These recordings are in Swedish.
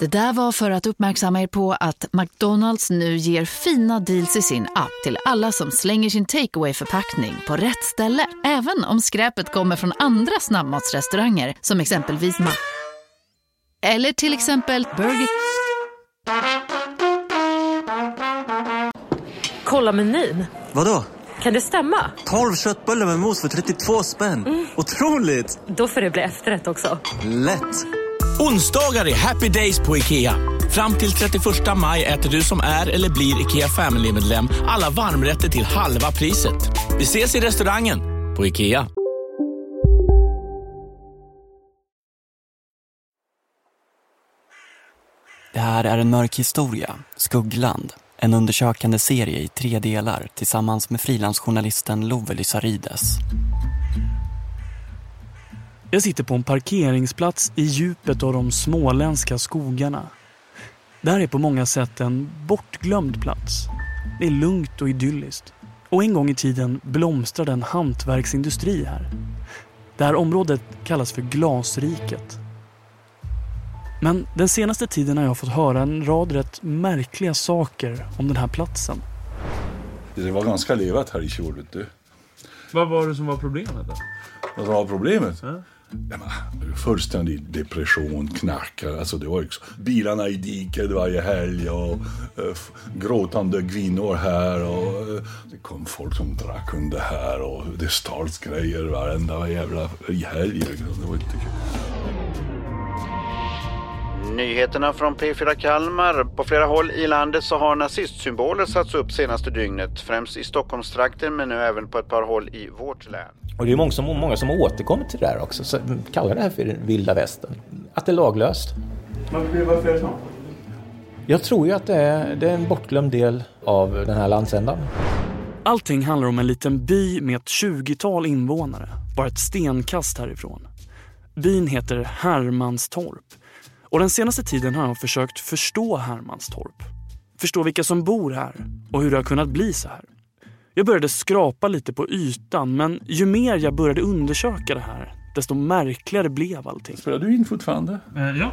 Det där var för att uppmärksamma er på att McDonalds nu ger fina deals i sin app till alla som slänger sin takeaway förpackning på rätt ställe. Även om skräpet kommer från andra snabbmatsrestauranger som exempelvis Ma... Eller till exempel Burger... Kolla menyn. Vadå? Kan det stämma? 12 köttbullar med mos för 32 spänn. Mm. Otroligt! Då får det bli efterrätt också. Lätt! Onsdagar är happy days på IKEA. Fram till 31 maj äter du som är eller blir IKEA Family-medlem alla varmrätter till halva priset. Vi ses i restaurangen på IKEA. Det här är en mörk historia, Skuggland. En undersökande serie i tre delar tillsammans med frilansjournalisten Love Lysarides. Jag sitter på en parkeringsplats i djupet av de småländska skogarna. Det här är på många sätt en bortglömd plats. Det är lugnt och idylliskt. Och en gång i tiden blomstrade en hantverksindustri här. Det här området kallas för Glasriket. Men den senaste tiden har jag fått höra en rad rätt märkliga saker om den här platsen. Det var ganska levat här i fjol, vet du. Vad var det som var problemet då? Vad var problemet? Ja. Fullständig depression, knackar. Alltså det var ju bilarna i diket varje helg och äh, gråtande kvinnor här. Och, äh, det kom folk som drack under här och det stals grejer varenda jävla helg. Liksom. Det var inte kul. Nyheterna från P4 Kalmar. På flera håll i landet så har nazistsymboler satts upp senaste dygnet. Främst i Stockholmstrakten men nu även på ett par håll i vårt län. Och det är många som, många som återkommer till det där också. Så kallar det här för vilda västern. Att det är laglöst. Varför är det så? Jag tror ju att det är, det är en bortglömd del av den här landsändan. Allting handlar om en liten by med ett 20-tal invånare. Bara ett stenkast härifrån. Byn heter Hermanstorp. Och den senaste tiden har jag försökt förstå Hermanstorp. Förstå vilka som bor här och hur det har kunnat bli så här. Jag började skrapa lite på ytan men ju mer jag började undersöka det här desto märkligare blev allting. Spelar du in fortfarande? Eh, ja.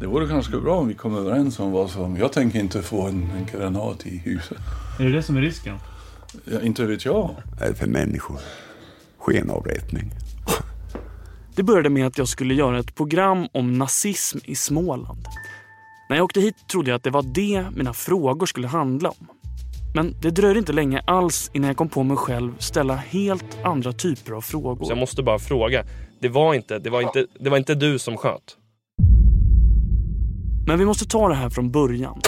Det vore ganska bra om vi kom överens om vad som... Jag tänker inte få en, en granat i huset. Är det det som är risken? Ja, inte vet jag. Vad är det för människor? Skenavrättning. Det började med att jag skulle göra ett program om nazism i Småland. När jag åkte hit trodde jag att det var det mina frågor skulle handla om. Men det dröjde inte länge alls innan jag kom på mig själv ställa helt andra typer av frågor. Så jag måste bara fråga. Det var inte, det var inte, det var inte du som sköt? Men vi måste ta det här från början.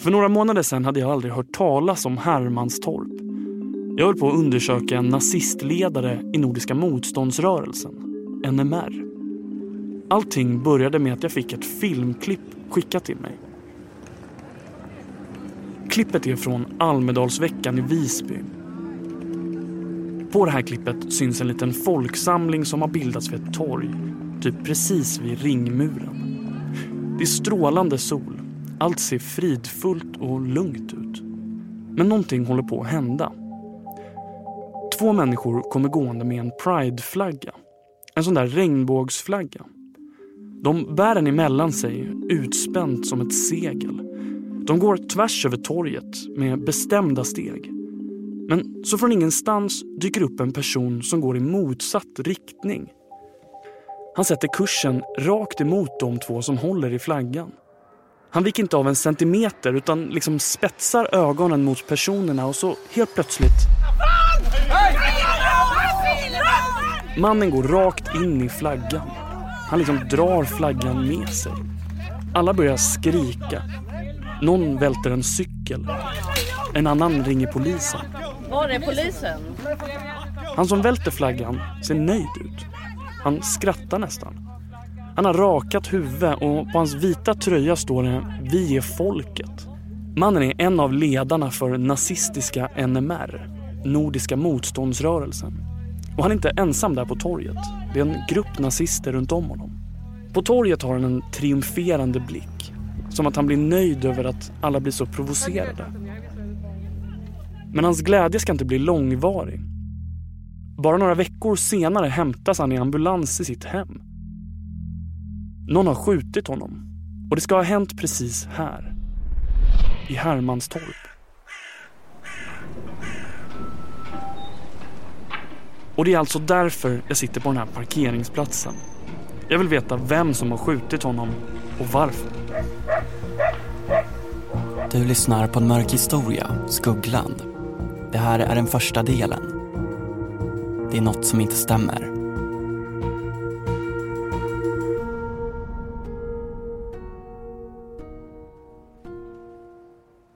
För några månader sedan hade jag aldrig hört talas om Hermanstorp. Jag höll på att undersöka en nazistledare i Nordiska motståndsrörelsen, NMR. Allting började med att jag fick ett filmklipp skickat till mig. Klippet är från Almedalsveckan i Visby. På det här klippet syns en liten folksamling som har bildats vid ett torg, typ precis vid ringmuren. Det är strålande sol. Allt ser fridfullt och lugnt ut. Men någonting håller på att hända. Två människor kommer gående med en prideflagga. En sån där regnbågsflagga. De bär den emellan sig, utspänt som ett segel. De går tvärs över torget med bestämda steg. Men så från ingenstans dyker upp en person som går i motsatt riktning. Han sätter kursen rakt emot de två som håller i flaggan. Han viker inte av en centimeter utan liksom spetsar ögonen mot personerna och så helt plötsligt... Mannen går rakt in i flaggan. Han liksom drar flaggan med sig. Alla börjar skrika. Någon välter en cykel. En annan ringer polisen. Var är polisen? Han som välter flaggan ser nöjd ut. Han skrattar nästan. Han har rakat huvud och på hans vita tröja står det Vi är folket. Mannen är en av ledarna för nazistiska NMR, Nordiska motståndsrörelsen. Och han är inte ensam där på torget. Det är en grupp nazister runt om honom. På torget har han en triumferande blick. Som att han blir nöjd över att alla blir så provocerade. Men hans glädje ska inte bli långvarig. Bara några veckor senare hämtas han i ambulans i sitt hem. Någon har skjutit honom. Och det ska ha hänt precis här. I Hermanstorp. Och det är alltså därför jag sitter på den här parkeringsplatsen. Jag vill veta vem som har skjutit honom och varför. Du lyssnar på en mörk historia, Skuggland. Det här är den första delen. Det är något som inte stämmer.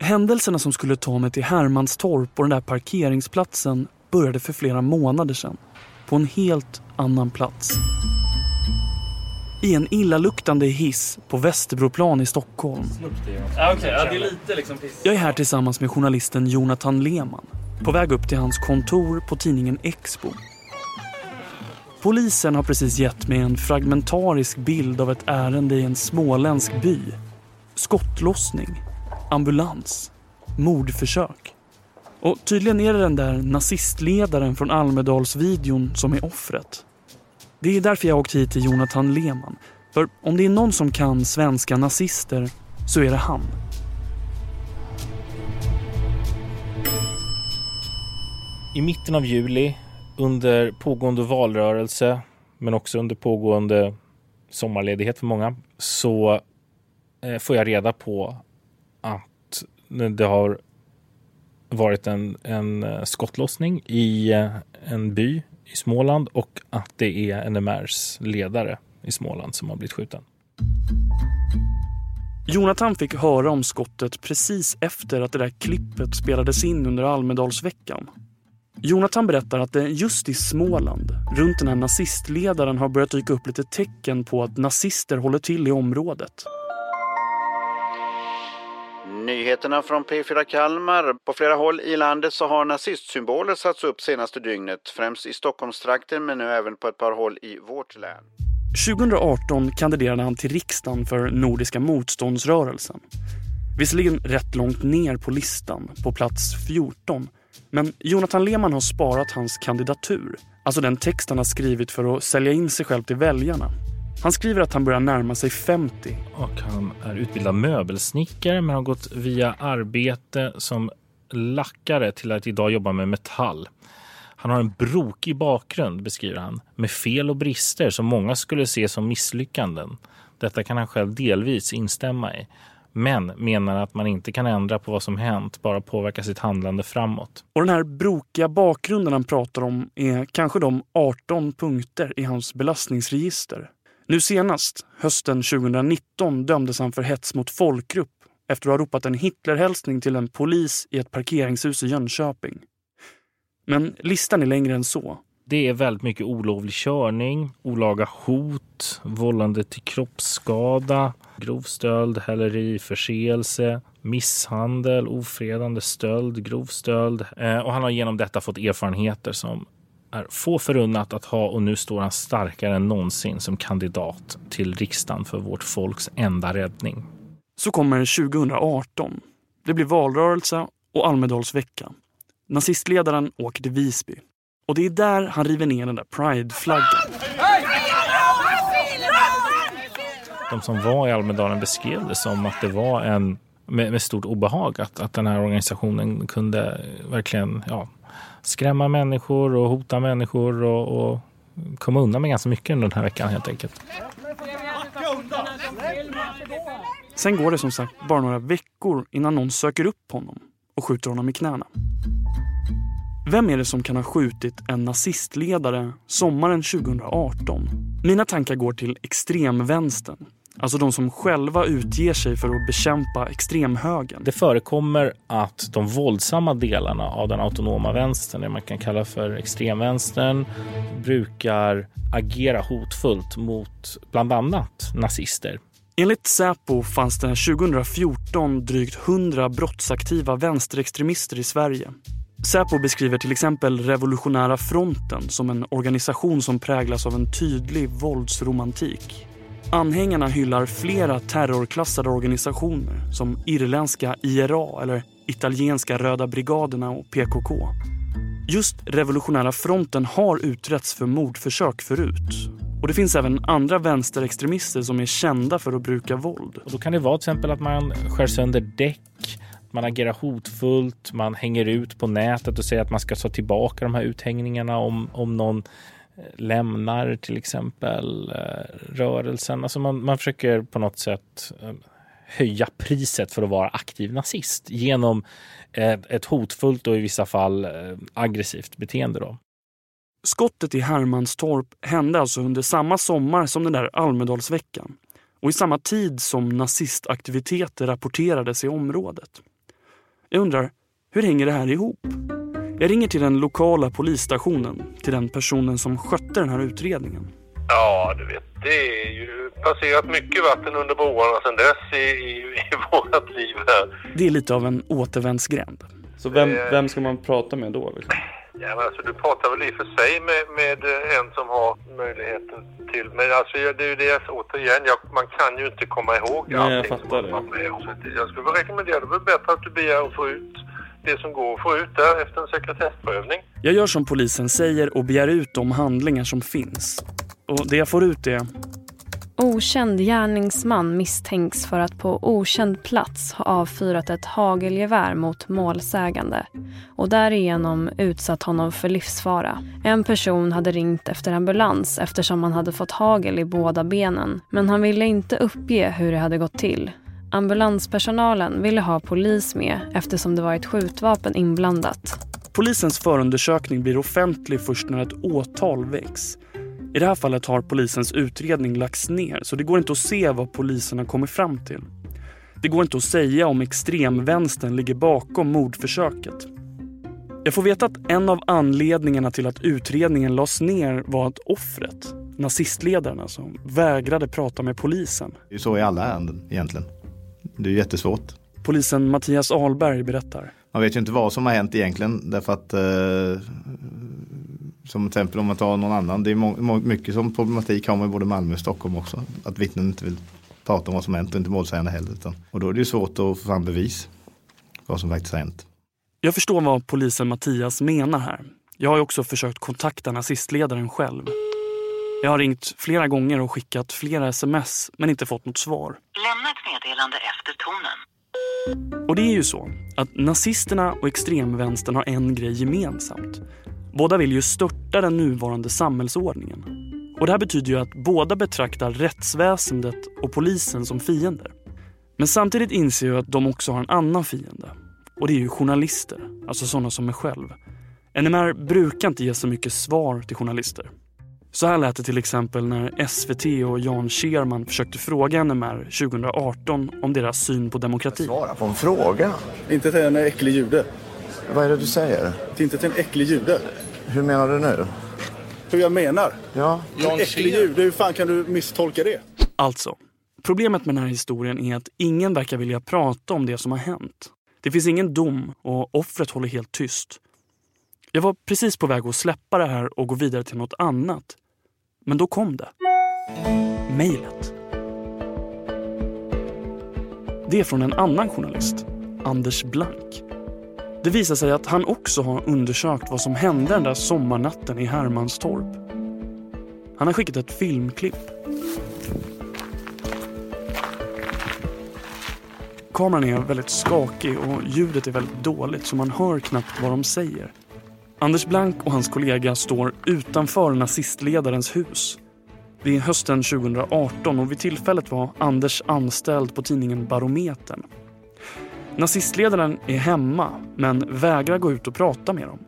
Händelserna som skulle ta mig till Hermanstorp och den där parkeringsplatsen började för flera månader sedan. På en helt annan plats. I en illaluktande hiss på Västerbroplan i Stockholm. Lite liksom. Jag är här tillsammans med journalisten Jonathan Lehmann. På väg upp till hans kontor på tidningen Expo. Polisen har precis gett mig en fragmentarisk bild av ett ärende i en småländsk by. Skottlossning, ambulans, mordförsök. Och tydligen är det den där nazistledaren från Almedalsvideon som är offret. Det är därför jag åkt hit till Jonathan Lehmann. För om det är någon som kan svenska nazister så är det han. I mitten av juli, under pågående valrörelse, men också under pågående sommarledighet för många, så eh, får jag reda på att det har varit en, en eh, skottlossning i eh, en by i Småland och att det är NMRs ledare i Småland som har blivit skjuten. Jonathan fick höra om skottet precis efter att det där klippet spelades in under Almedalsveckan. Jonathan berättar att det just i Småland, runt den här nazistledaren har börjat dyka upp lite tecken på att nazister håller till i området. Nyheterna från P4 Kalmar. På flera håll i landet så har nazistsymboler satts upp senaste dygnet. Främst i Stockholmstrakten men nu även på ett par håll i vårt län. 2018 kandiderade han till riksdagen för Nordiska motståndsrörelsen. Visserligen rätt långt ner på listan, på plats 14. Men Jonathan Lehmann har sparat hans kandidatur. Alltså den text han har skrivit för att sälja in sig själv till väljarna. Han skriver att han börjar närma sig 50. Och han är utbildad möbelsnickare men har gått via arbete som lackare till att idag jobba med metall. Han har en brokig bakgrund, beskriver han, med fel och brister som många skulle se som misslyckanden. Detta kan han själv delvis instämma i. Men menar att man inte kan ändra på vad som hänt, bara påverka sitt handlande framåt. Och den här brokiga bakgrunden han pratar om är kanske de 18 punkter i hans belastningsregister. Nu senast, hösten 2019, dömdes han för hets mot folkgrupp efter att ha ropat en Hitlerhälsning till en polis i ett parkeringshus i Jönköping. Men listan är längre än så. Det är väldigt mycket olovlig körning, olaga hot, vållande till kroppsskada, grov stöld, häleri, förseelse, misshandel, ofredande stöld, grov stöld. Eh, och han har genom detta fått erfarenheter som är få förunnat att ha och nu står han starkare än någonsin som kandidat till riksdagen för vårt folks enda räddning. Så kommer 2018. Det blir valrörelse och Almedalsvecka. Nazistledaren åker till Visby. Och det är där han river ner den där Pride-flaggan. De som var i Almedalen beskrev det som att det var en med, med stort obehag att, att den här organisationen kunde verkligen ja, skrämma människor och hota människor och, och komma undan med ganska mycket under den här veckan helt enkelt. Sen går det som sagt bara några veckor innan någon söker upp honom och skjuter honom i knäna. Vem är det som kan ha skjutit en nazistledare sommaren 2018? Mina tankar går till extremvänstern. Alltså de som själva utger sig för att bekämpa extremhögern. Det förekommer att de våldsamma delarna av den autonoma vänstern, det man kan kalla för extremvänstern, brukar agera hotfullt mot bland annat nazister. Enligt Säpo fanns det 2014 drygt 100 brottsaktiva vänsterextremister i Sverige. Säpo beskriver till exempel Revolutionära fronten som en organisation som präglas av en tydlig våldsromantik. Anhängarna hyllar flera terrorklassade organisationer som irländska IRA eller italienska Röda brigaderna och PKK. Just Revolutionära fronten har utretts för mordförsök förut. Och det finns även andra vänsterextremister som är kända för att bruka våld. Och då kan det vara till exempel att man skär sönder däck, man agerar hotfullt, man hänger ut på nätet och säger att man ska ta tillbaka de här uthängningarna om, om någon lämnar till exempel eh, rörelsen. Alltså man, man försöker på något sätt eh, höja priset för att vara aktiv nazist genom eh, ett hotfullt och i vissa fall aggressivt beteende. Då. Skottet i Hermanstorp hände alltså under samma sommar som den där Almedalsveckan och i samma tid som nazistaktiviteter rapporterades i området. Jag undrar, hur hänger det här ihop? Jag ringer till den lokala polisstationen, till den personen som skötte den här utredningen. Ja, du vet, det är ju passerat mycket vatten under broarna sedan dess i, i, i vårt liv här. Det är lite av en återvändsgränd. Så vem, vem ska man prata med då? Liksom? Ja, men alltså, du pratar väl i och för sig med, med en som har möjligheten till. Men alltså, det är ju det, återigen, jag, man kan ju inte komma ihåg Nej, allting jag fattar som man med. Det, jag skulle rekommendera, det är bättre att du begär att få ut det som går att få ut där efter en sekretessprövning. Jag gör som polisen säger och begär ut de handlingar som finns. Och det jag får ut är Okänd gärningsman misstänks för att på okänd plats ha avfyrat ett hagelgevär mot målsägande och därigenom utsatt honom för livsfara. En person hade ringt efter ambulans eftersom han hade fått hagel i båda benen men han ville inte uppge hur det hade gått till. Ambulanspersonalen ville ha polis med eftersom det var ett skjutvapen inblandat. Polisens förundersökning blir offentlig först när ett åtal väcks. I det här fallet har polisens utredning lagts ner så det går inte att se vad polisen har kommit fram till. Det går inte att säga om extremvänstern ligger bakom mordförsöket. Jag får veta att en av anledningarna till att utredningen lades ner var att offret, nazistledaren alltså, vägrade prata med polisen. Det är så i alla ärenden egentligen. Det är jättesvårt. Polisen Mattias Ahlberg berättar. Man vet ju inte vad som har hänt egentligen därför att eh, som till exempel om man tar någon annan. Det är må mycket som problematik har med både Malmö och Stockholm också. Att vittnen inte vill prata om vad som hänt och inte målsägande heller. Utan, och då är det ju svårt att få fram bevis vad som faktiskt har hänt. Jag förstår vad polisen Mattias menar här. Jag har också försökt kontakta nazistledaren själv. Jag har ringt flera gånger och skickat flera sms men inte fått något svar. Lämna ett meddelande efter tonen. Och det är ju så att nazisterna och extremvänstern har en grej gemensamt. Båda vill ju störta den nuvarande samhällsordningen. Och det här betyder ju att båda betraktar rättsväsendet och polisen som fiender. Men samtidigt inser jag att de också har en annan fiende. Och det är ju journalister, alltså sådana som mig själv. NMR brukar inte ge så mycket svar till journalister. Så här lät det till exempel när SVT och Jan Scherman försökte fråga NMR 2018 om deras syn på demokrati. Svara på en fråga. Inte till en äcklig jude. Vad är det du säger? Inte till en äcklig jude. Hur menar du nu? Hur jag menar? Ja. En äcklig jude, hur fan kan du misstolka det? Alltså, problemet med den här historien är att ingen verkar vilja prata om det som har hänt. Det finns ingen dom och offret håller helt tyst. Jag var precis på väg att släppa det här och gå vidare till något annat. Men då kom det. Mejlet. Det är från en annan journalist, Anders Blank. Det visar sig att han också har undersökt vad som hände den där sommarnatten i Hermanstorp. Han har skickat ett filmklipp. Kameran är väldigt skakig och ljudet är väldigt dåligt så man hör knappt vad de säger. Anders Blank och hans kollega står utanför nazistledarens hus. Det är hösten 2018 och vid tillfället var Anders anställd på tidningen Barometern. Nazistledaren är hemma men vägrar gå ut och prata med dem.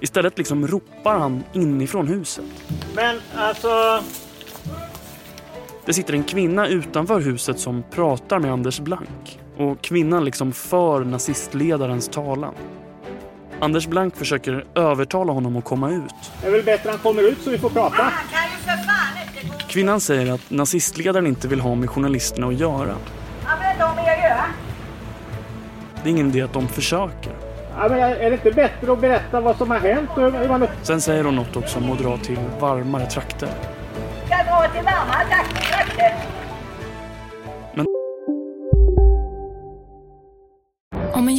Istället liksom ropar han inifrån huset. Men alltså... Det sitter en kvinna utanför huset som pratar med Anders Blank. Och kvinnan liksom för nazistledarens talan. Anders Blank försöker övertala honom att komma ut. Det är väl bättre att han kommer ut så vi får prata. Kvinnan säger att nazistledaren inte vill ha med journalisterna att göra. Ja, men de är göra. Det är ingen idé att de försöker. Ja, men är det inte bättre att berätta vad som har hänt? och hur man- Sen säger hon något också om att dra till varmare trakter. Ska dra till varma trakter.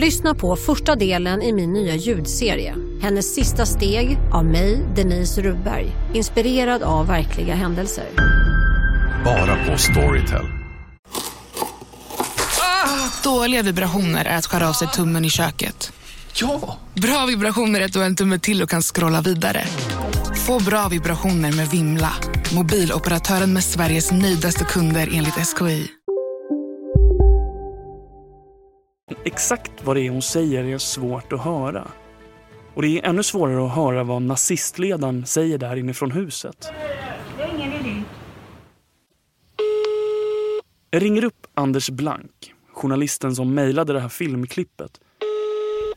Lyssna på första delen i min nya ljudserie. Hennes sista steg av mig, Denise Rubberg. Inspirerad av verkliga händelser. Bara på Storytel. Dåliga vibrationer är att skära av sig tummen i köket. Ja! Bra vibrationer är att du har en tumme till och kan scrolla vidare. Få bra vibrationer med Vimla. Mobiloperatören med Sveriges nöjdaste kunder enligt SKI. Exakt vad det är hon säger är svårt att höra. Och det är ännu svårare att höra vad nazistledaren säger där inifrån huset. Det är ingen idé. Jag ringer upp Anders Blank, journalisten som mejlade det här filmklippet.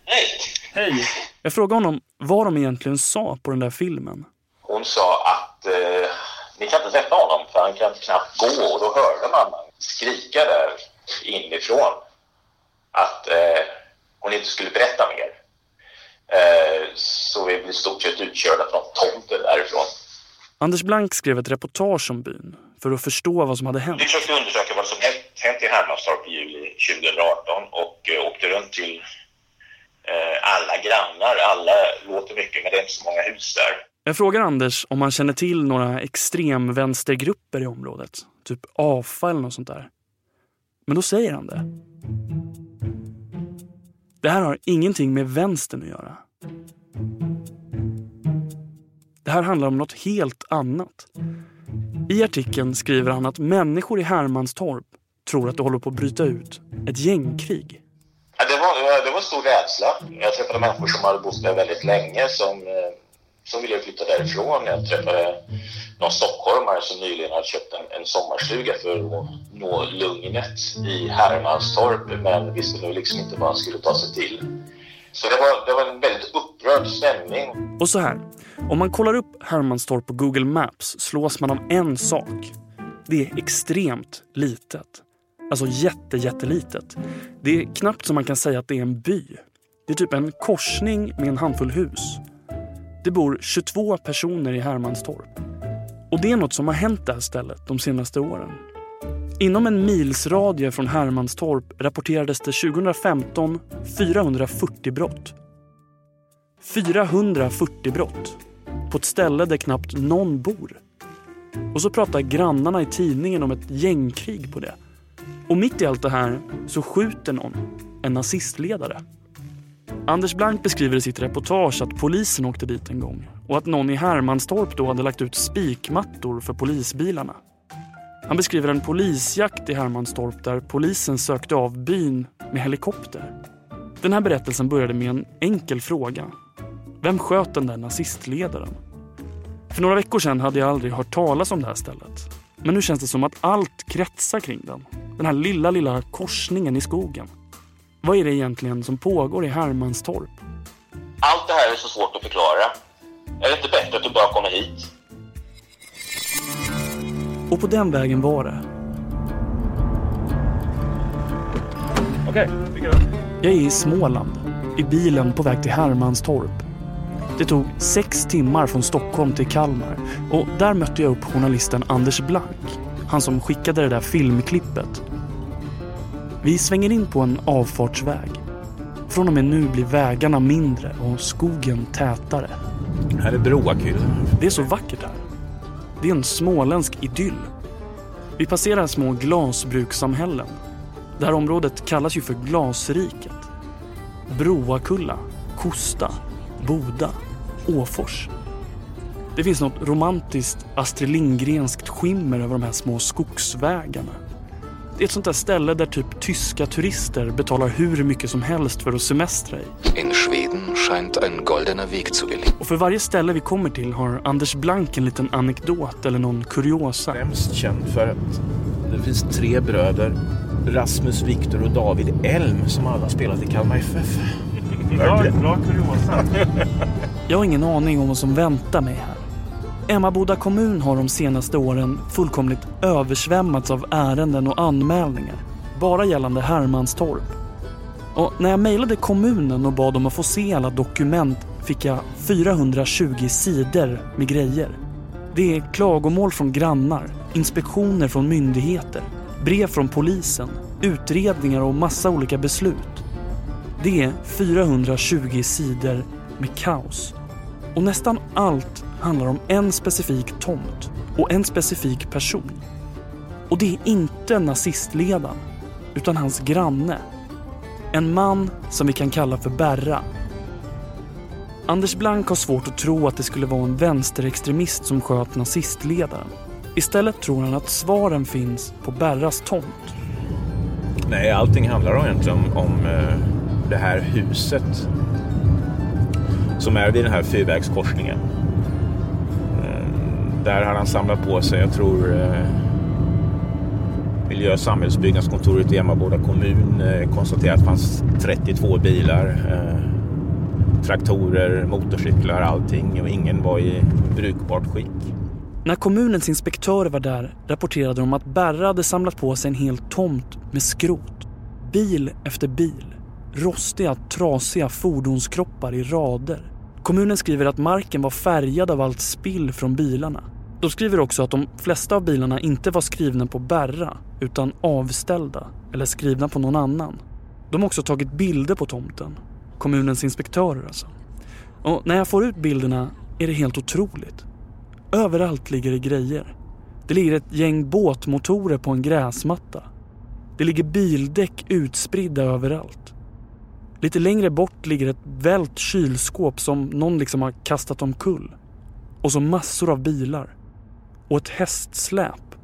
Hej! Hej! Jag frågar honom vad de egentligen sa på den där filmen. Hon sa att eh, ni kan inte träffa honom för han kan knappt gå och då hörde man skrika där inifrån att eh, hon inte skulle berätta mer. Eh, så vi blev i stort sett utkörda från tomten därifrån. Anders Blank skrev ett reportage om byn för att förstå vad som hade hänt. Vi försökte undersöka vad som hänt, hänt i Hermanstorp i juli 2018 och eh, åkte runt till eh, alla grannar. Alla låter mycket men det är inte så många hus där. Jag frågar Anders om han känner till några extremvänstergrupper i området. Typ AFA eller något sånt där. Men då säger han det. Det här har ingenting med vänstern att göra. Det här handlar om något helt annat. I artikeln skriver han att människor i Hermanstorp tror att det håller på att bryta ut ett gängkrig. Ja, det, var, det var en stor rädsla. Jag träffade människor som hade bott där väldigt länge som, eh, eh, som ville flytta därifrån. Jag träffade någon stockholmare som nyligen hade köpt en, en sommarstuga för att nå lugnet i Hermanstorp men visste nu liksom inte vad han skulle ta sig till. Så det var, det var en väldigt upprörd stämning. Och så här, om man kollar upp Hermanstorp på Google Maps slås man av en sak. Det är extremt litet. Alltså jätte, jättelitet. Det är knappt som man kan säga att det är en by. Det är typ en korsning med en handfull hus. Det bor 22 personer i Hermanstorp. Och det är något som har hänt det här stället de senaste åren. Inom en mils radie från Hermanstorp rapporterades det 2015 440 brott. 440 brott. På ett ställe där knappt någon bor. Och så pratar grannarna i tidningen om ett gängkrig på det. Och mitt i allt det här så skjuter någon en nazistledare. Anders Blank beskriver i sitt reportage att polisen åkte dit en gång och att någon i Hermanstorp då hade lagt ut spikmattor för polisbilarna. Han beskriver en polisjakt i Hermanstorp där polisen sökte av byn med helikopter. Den här berättelsen började med en enkel fråga. Vem sköt den där nazistledaren? För några veckor sedan hade jag aldrig hört talas om det här stället. Men nu känns det som att allt kretsar kring den. Den här lilla, lilla korsningen i skogen. Vad är det egentligen som pågår i Hermanstorp? Allt det här är så svårt att förklara. Är det inte bättre att du bara kommer hit? Och på den vägen var det. Okej, okay, Jag är i Småland, i bilen på väg till Hermanstorp. Det tog sex timmar från Stockholm till Kalmar och där mötte jag upp journalisten Anders Blank. Han som skickade det där filmklippet. Vi svänger in på en avfartsväg. Från och med nu blir vägarna mindre och skogen tätare. Här är Broakull. Det är så vackert här. Det är en småländsk idyll. Vi passerar små glasbrukssamhällen. Det här området kallas ju för Glasriket. Broakulla, Kosta, Boda, Åfors. Det finns något romantiskt Astrid Lindgrenskt skimmer över de här små skogsvägarna. Det är ett sånt där ställe där typ tyska turister betalar hur mycket som helst för att semestra i. In Schweden scheint ein goldener Weg zu gelingen. Och för varje ställe vi kommer till har Anders Blank en liten anekdot eller någon kuriosa. Främst känd för att det finns tre bröder. Rasmus, Viktor och David Elm som alla spelat i Kalmar FF. Verkligen. bra kuriosa. Jag har ingen aning om vad som väntar mig här. Emmaboda kommun har de senaste åren fullkomligt översvämmats av ärenden och anmälningar. Bara gällande Hermanstorp. Och när jag mejlade kommunen och bad om att få se alla dokument fick jag 420 sidor med grejer. Det är klagomål från grannar, inspektioner från myndigheter, brev från polisen, utredningar och massa olika beslut. Det är 420 sidor med kaos. Och nästan allt handlar om en specifik tomt och en specifik person. Och det är inte nazistledaren, utan hans granne. En man som vi kan kalla för Berra. Anders Blank har svårt att tro att det skulle vara en vänsterextremist som sköt nazistledaren. Istället tror han att svaren finns på Berras tomt. Nej, allting handlar egentligen om, om eh, det här huset som är vid den här fyrvägskorsningen. Där har han samlat på sig, jag tror, eh, Miljö och samhällsbyggnadskontoret i Emmaboda kommun eh, konstaterat att det fanns 32 bilar, eh, traktorer, motorcyklar, allting och ingen var i brukbart skick. När kommunens inspektörer var där rapporterade de att Berra hade samlat på sig en hel tomt med skrot. Bil efter bil. Rostiga, trasiga fordonskroppar i rader. Kommunen skriver att marken var färgad av allt spill från bilarna. De skriver också att de flesta av bilarna inte var skrivna på Berra utan avställda eller skrivna på någon annan. De har också tagit bilder på tomten. Kommunens inspektörer alltså. Och när jag får ut bilderna är det helt otroligt. Överallt ligger det grejer. Det ligger ett gäng båtmotorer på en gräsmatta. Det ligger bildäck utspridda överallt. Lite längre bort ligger ett vält kylskåp som någon liksom har kastat omkull. Och så massor av bilar. Och ett hästsläp.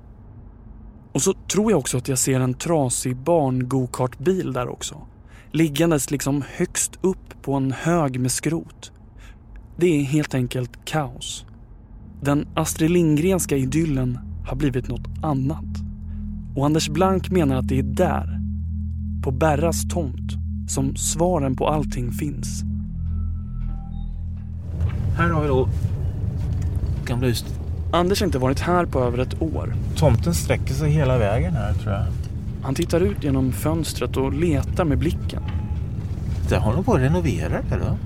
Och så tror jag också att jag ser en trasig barngokartbil där också. Liggandes liksom högst upp på en hög med skrot. Det är helt enkelt kaos. Den Astrid Lindgrenska idyllen har blivit något annat. Och Anders Blank menar att det är där, på Berras tomt, som svaren på allting finns. Här har vi då gamla huset. Anders har inte varit här på över ett år. Tomten sträcker sig hela vägen här tror jag. Han tittar ut genom fönstret och letar med blicken. Det har nog på att renovera eller?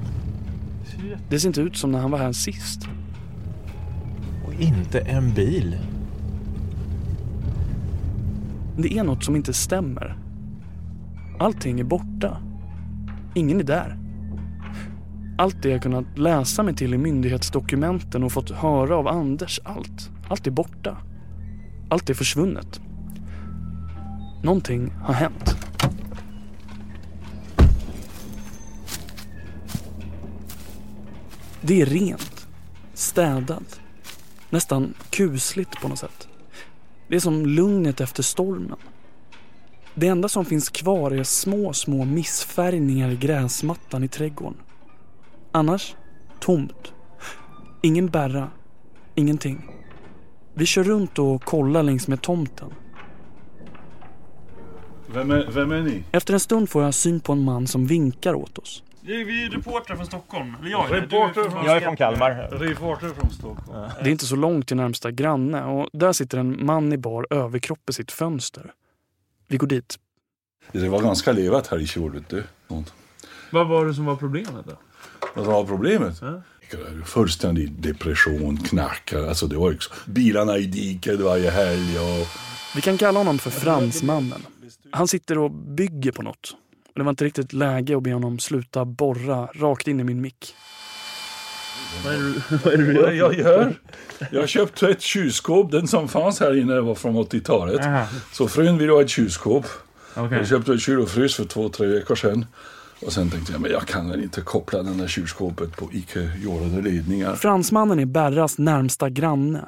Det ser inte ut som när han var här sist. Och inte en bil. Det är något som inte stämmer. Allting är borta. Ingen är där. Allt det jag kunnat läsa mig till i myndighetsdokumenten och fått höra av Anders, allt. Allt är borta. Allt är försvunnet. Någonting har hänt. Det är rent, städat, nästan kusligt på något sätt. Det är som lugnet efter stormen. Det enda som finns kvar är små, små missfärgningar i gräsmattan i trädgården. Annars tomt. Ingen bärra. Ingenting. Vi kör runt och kollar längs med tomten. Vem är, vem är ni? Efter en stund får jag syn på en man som vinkar åt oss. Vi är reportrar från Stockholm. Eller jag är Reporter från- Jag är från Kalmar. Reporter från Stockholm. Det är inte så långt till närmsta granne och där sitter en man i bar överkropp i sitt fönster. Vi går dit. Det var ganska levat här i fjol, vet du. Sånt. Vad var det som var problemet då? Vad var problemet? Fullständig depression, knackar. Alltså det var ju så. Bilarna i diket varje helg och... Vi kan kalla honom för Fransmannen. Han sitter och bygger på något. Och Det var inte riktigt läge att be honom sluta borra rakt in i min mick. Vad är det, vad är det du gör? jag gör? Jag köpte ett kylskåp. Den som fanns här inne var från 80-talet. Aha. Så frun ville ha ett kylskåp. Okej. Jag köpte ett kyl och frys för två, tre veckor sedan. Och sen tänkte jag, men jag kan väl inte koppla den där kylskåpet på icke jordade ledningar. Fransmannen är Berras närmsta granne.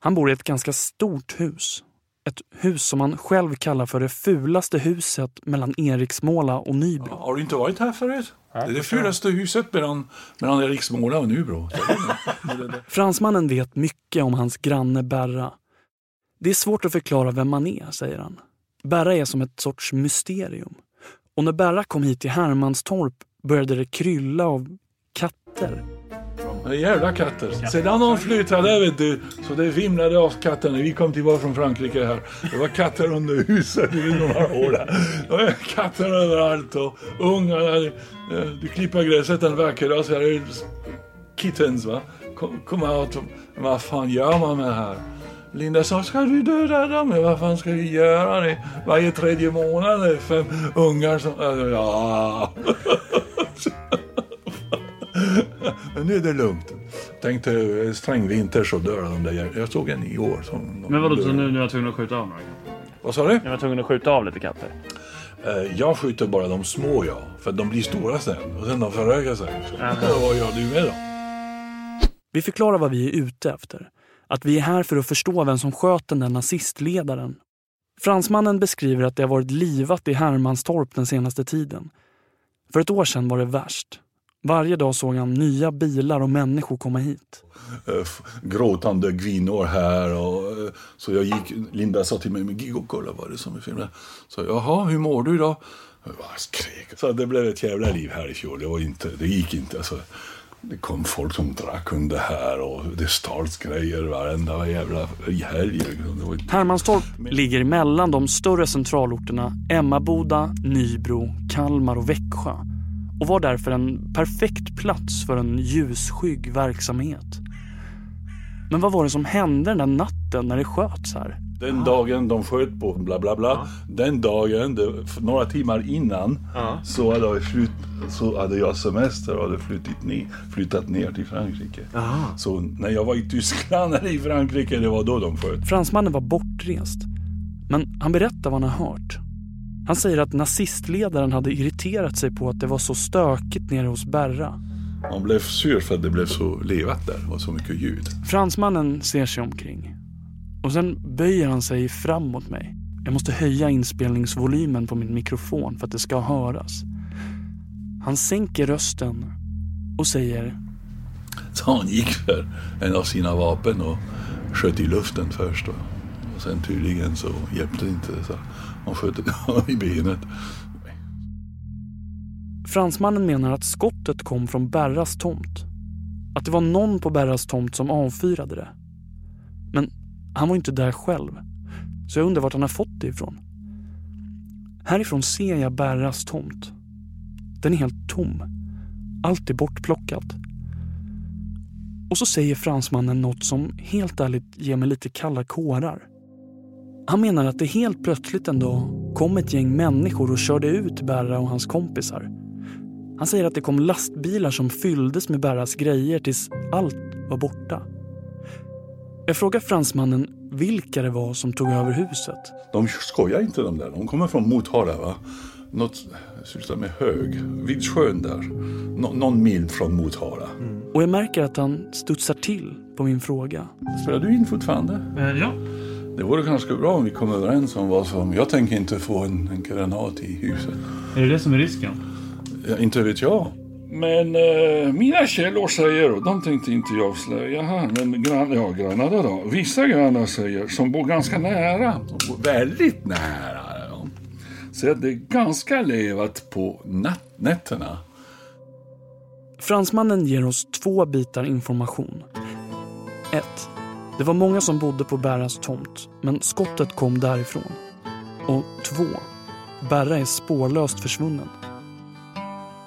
Han bor i ett ganska stort hus. Ett hus som han själv kallar för det fulaste huset mellan Eriksmåla och Nybro. Har du inte varit här förut? Det är det fulaste huset mellan, mellan Eriksmåla och Nybro. Fransmannen vet mycket om hans granne Berra. Det är svårt att förklara vem man är, säger han. Berra är som ett sorts mysterium. Och när Berra kom hit till Hermanstorp började det krylla av katter. Jävla katter. Sedan de flyttade, vet du, så det vimlade av katter när vi kom tillbaka från Frankrike här. Det var katter under huset i några år. Det var katter överallt och ungarna. Eh, du klipper gräset en vacker dag så är det kittens va. Kom, kom. Vad fan gör man med det här? Linda sa, ska du döda dem? Men vad fan ska vi göra? Det? Varje tredje månad är det fem ungar som... Ja nu är det lugnt. Tänkte eh, sträng vinter så dör de där. Jag såg en i år som... Men vadå, så nu, nu är jag tvungen att skjuta av några? Vad sa du? Jag var tvungen att skjuta av lite katter. Eh, Jag skjuter bara de små ja, för de blir stora sen och sen de förökar sig. Så, vad gör du med dem? Vi förklarar vad vi är ute efter. Att vi är här för att förstå vem som sköt den där nazistledaren. Fransmannen beskriver att det har varit livat i Hermanstorp den senaste tiden. För ett år sedan var det värst. Varje dag såg han nya bilar och människor komma hit. Eh, Gråtande kvinnor här och eh, så jag gick, Linda sa till mig, men Giggo kolla vad det är som är filmen. Så jaha, hur mår du idag? Skrek. Så det blev ett jävla liv här i fjol. Det, var inte, det gick inte. Alltså, det kom folk som drack under här och det stals grejer varenda jävla helg. var Hermanstorp ligger mellan de större centralorterna Emmaboda, Nybro, Kalmar och Växjö och var därför en perfekt plats för en ljusskygg verksamhet. Men vad var det som hände den där natten när det sköts här? Den dagen de sköt på bla bla bla. Den dagen, det, några timmar innan, så, hade jag flytt, så hade jag semester och hade flyttat ner, flyttat ner till Frankrike. Så när jag var i Tyskland eller i Frankrike, det var då de sköt. Fransmannen var bortrest. Men han berättar vad han har hört. Han säger att nazistledaren hade irriterat sig på att det var så stökigt nere hos Berra. Man blev sur för att det blev så levat där och så mycket ljud. Fransmannen ser sig omkring. Och sen böjer han sig fram mot mig. Jag måste höja inspelningsvolymen på min mikrofon för att det ska höras. Han sänker rösten och säger Så han gick för en av sina vapen och sköt i luften först. Och, och sen tydligen så hjälpte det inte. Så han sköt i benet. Fransmannen menar att skottet kom från Berras tomt. Att det var någon på Berras tomt som avfyrade det. Men han var inte där själv. Så jag undrar vart han har fått det ifrån. Härifrån ser jag Berras tomt. Den är helt tom. Allt är bortplockat. Och så säger fransmannen något som helt ärligt ger mig lite kalla kårar. Han menar att det helt plötsligt en dag kom ett gäng människor och körde ut Berra och hans kompisar. Han säger att det kom lastbilar som fylldes med Berras grejer tills allt var borta. Jag frågar fransmannen vilka det var som tog över huset. De skojar inte de där. De kommer från Motala va? Något slutar med hög. Vid sjön där. Nå- någon mil från Motala. Och jag märker att han studsar till på min fråga. Spelar du in fortfarande? ja. Det vore ganska bra om vi kom överens om vad som... Jag tänker inte få en, en granat i huset. Är det det som är risken? Ja, inte vet jag. Men eh, mina källor säger, och de tänkte inte jag avslöja här, men gran, ja, grannarna då. Vissa grannar säger, som bor ganska nära, bor väldigt nära. Ja. Så att det är ganska levat på natt, nätterna. Fransmannen ger oss två bitar information. 1. Det var många som bodde på Berras tomt, men skottet kom därifrån. Och 2. Berra är spårlöst försvunnen.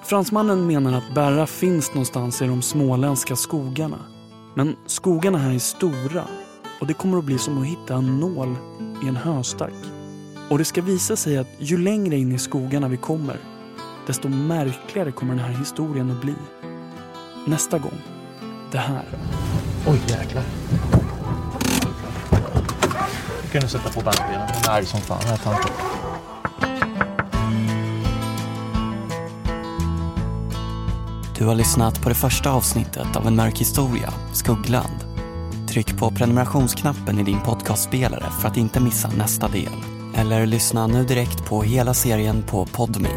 Fransmannen menar att Berra finns någonstans i de småländska skogarna. Men skogarna här är stora och det kommer att bli som att hitta en nål i en höstack. Och det ska visa sig att ju längre in i skogarna vi kommer, desto märkligare kommer den här historien att bli. Nästa gång, det här. Oj, jäklar. Du kan du sätta på bandspelaren. Hon är arg som fan, den här tanten. Du har lyssnat på det första avsnittet av en mörk historia, Skuggland. Tryck på prenumerationsknappen i din podcastspelare för att inte missa nästa del. Eller lyssna nu direkt på hela serien på Podme.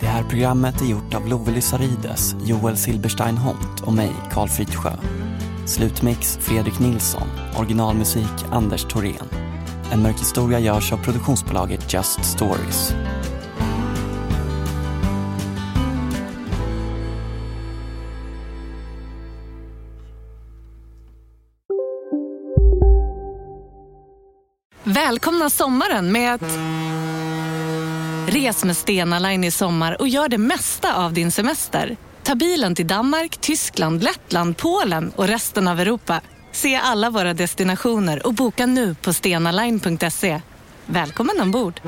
Det här programmet är gjort av Love Lysarides, Joel Silberstein Hont och mig, Karl Fridsjö. Slutmix Fredrik Nilsson, originalmusik Anders Thorén. En mörk historia görs av produktionsbolaget Just Stories. Välkomna sommaren med att... Res med Stena Line i sommar och gör det mesta av din semester. Ta bilen till Danmark, Tyskland, Lettland, Polen och resten av Europa. Se alla våra destinationer och boka nu på stenaline.se. Välkommen ombord!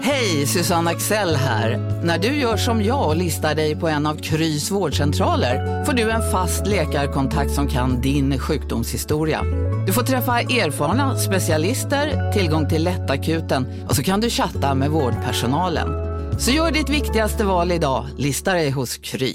Hej, Susanne Axel här. När du gör som jag och listar dig på en av Krys vårdcentraler får du en fast läkarkontakt som kan din sjukdomshistoria. Du får träffa erfarna specialister, tillgång till lättakuten och så kan du chatta med vårdpersonalen. Så gör ditt viktigaste val idag, lista dig hos Kry.